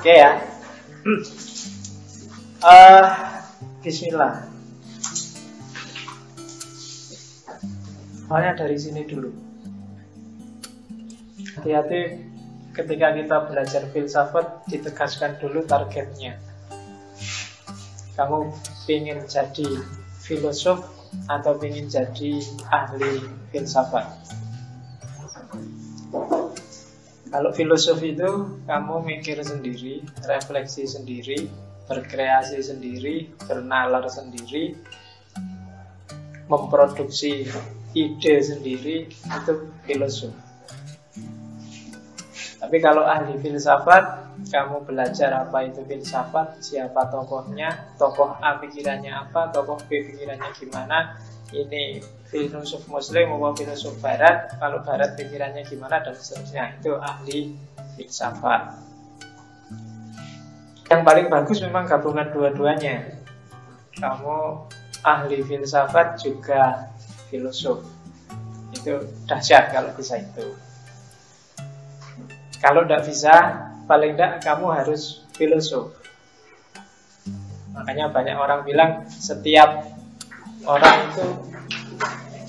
Oke ya. Uh, Bismillah. Soalnya dari sini dulu. Hati-hati ketika kita belajar filsafat ditegaskan dulu targetnya. Kamu ingin jadi filosof atau ingin jadi ahli filsafat? Kalau filosof itu kamu mikir sendiri, refleksi sendiri, berkreasi sendiri, bernalar sendiri, memproduksi ide sendiri, itu filosof. Tapi kalau ahli filsafat, kamu belajar apa itu filsafat, siapa tokohnya, tokoh A pikirannya apa, tokoh B pikirannya gimana, ini filosof muslim maupun filosof barat. Kalau barat pikirannya gimana dan seterusnya itu ahli filsafat. Yang paling bagus memang gabungan dua-duanya. Kamu ahli filsafat juga filosof. Itu dahsyat kalau bisa itu. Kalau tidak bisa paling tidak kamu harus filosof. Makanya banyak orang bilang setiap orang itu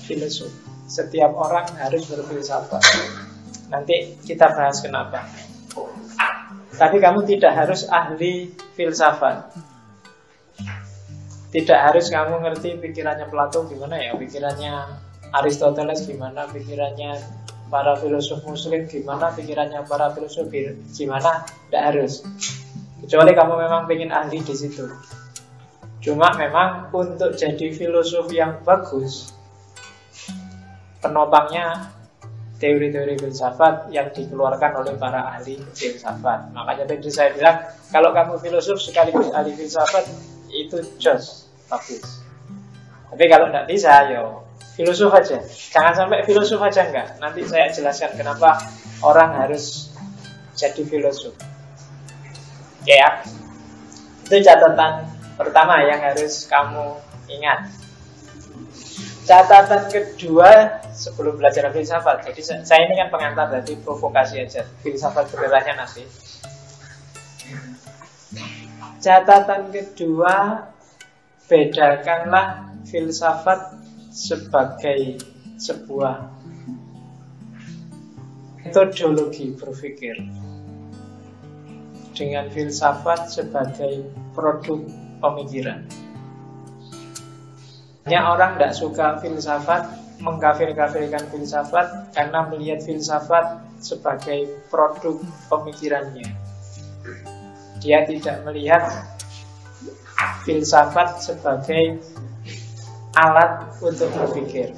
filosof. Setiap orang harus berfilsafat. Nanti kita bahas kenapa. Tapi kamu tidak harus ahli filsafat. Tidak harus kamu ngerti pikirannya Plato gimana ya, pikirannya Aristoteles gimana, pikirannya para filosof muslim gimana, pikirannya para filosof gimana, tidak harus. Kecuali kamu memang ingin ahli di situ. Cuma memang untuk jadi filosof yang bagus Penopangnya teori-teori filsafat yang dikeluarkan oleh para ahli filsafat. Makanya tadi saya bilang Kalau kamu filosof sekaligus ahli filsafat Itu jos, bagus. Tapi kalau tidak bisa, yo filosof aja. Jangan sampai filosof aja enggak Nanti saya jelaskan kenapa orang harus jadi filosof. Ya, itu catatan pertama yang harus kamu ingat. Catatan kedua sebelum belajar filsafat. Jadi saya ini kan pengantar dari provokasi aja. Filsafat benerannya nanti. Catatan kedua bedakanlah filsafat sebagai sebuah metodologi berpikir dengan filsafat sebagai produk pemikiran. Banyak orang tidak suka filsafat, mengkafir-kafirkan filsafat karena melihat filsafat sebagai produk pemikirannya. Dia tidak melihat filsafat sebagai alat untuk berpikir.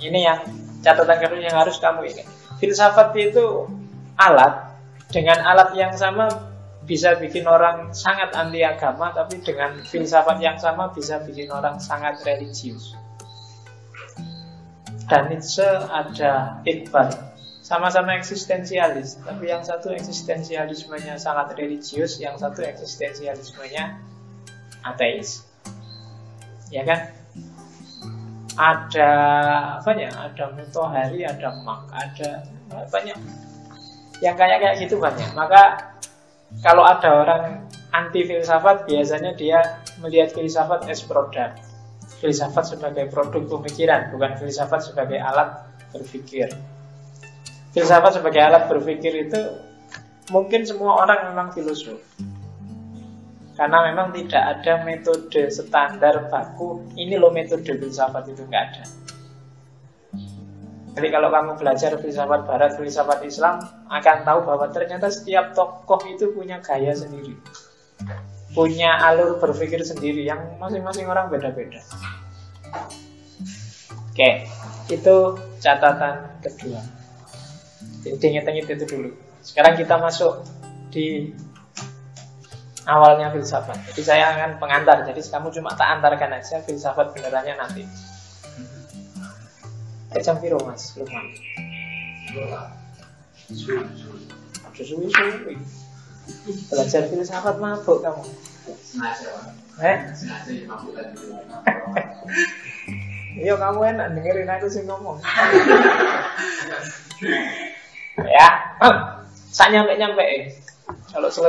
Ini yang catatan kedua yang harus kamu ingat. Filsafat itu alat dengan alat yang sama bisa bikin orang sangat anti agama tapi dengan filsafat yang sama bisa bikin orang sangat religius. Dan Nietzsche ada Iqbal sama-sama eksistensialis tapi yang satu eksistensialismenya sangat religius yang satu eksistensialismenya ateis. Ya kan? Ada apa ya? Ada Mutohari ada Mak ada banyak. Yang kayak kayak gitu banyak. Maka kalau ada orang anti filsafat biasanya dia melihat filsafat as produk filsafat sebagai produk pemikiran bukan filsafat sebagai alat berpikir. Filsafat sebagai alat berpikir itu mungkin semua orang memang filosof. Karena memang tidak ada metode standar baku. Ini loh metode filsafat itu nggak ada jadi kalau kamu belajar filsafat barat, filsafat Islam akan tahu bahwa ternyata setiap tokoh itu punya gaya sendiri. Punya alur berpikir sendiri yang masing-masing orang beda-beda. Oke, itu catatan kedua. Jadi inget-inget itu dulu. Sekarang kita masuk di awalnya filsafat. Jadi saya akan pengantar. Jadi kamu cuma tak antarkan aja filsafat benerannya nanti. Jam piro Mas? Lupa. Suwi suwi. Belajar filsafat mabuk kamu. Eh? Iya kamu enak dengerin aku sih ngomong. ya, saya nyampe nyampe. Kalau selesai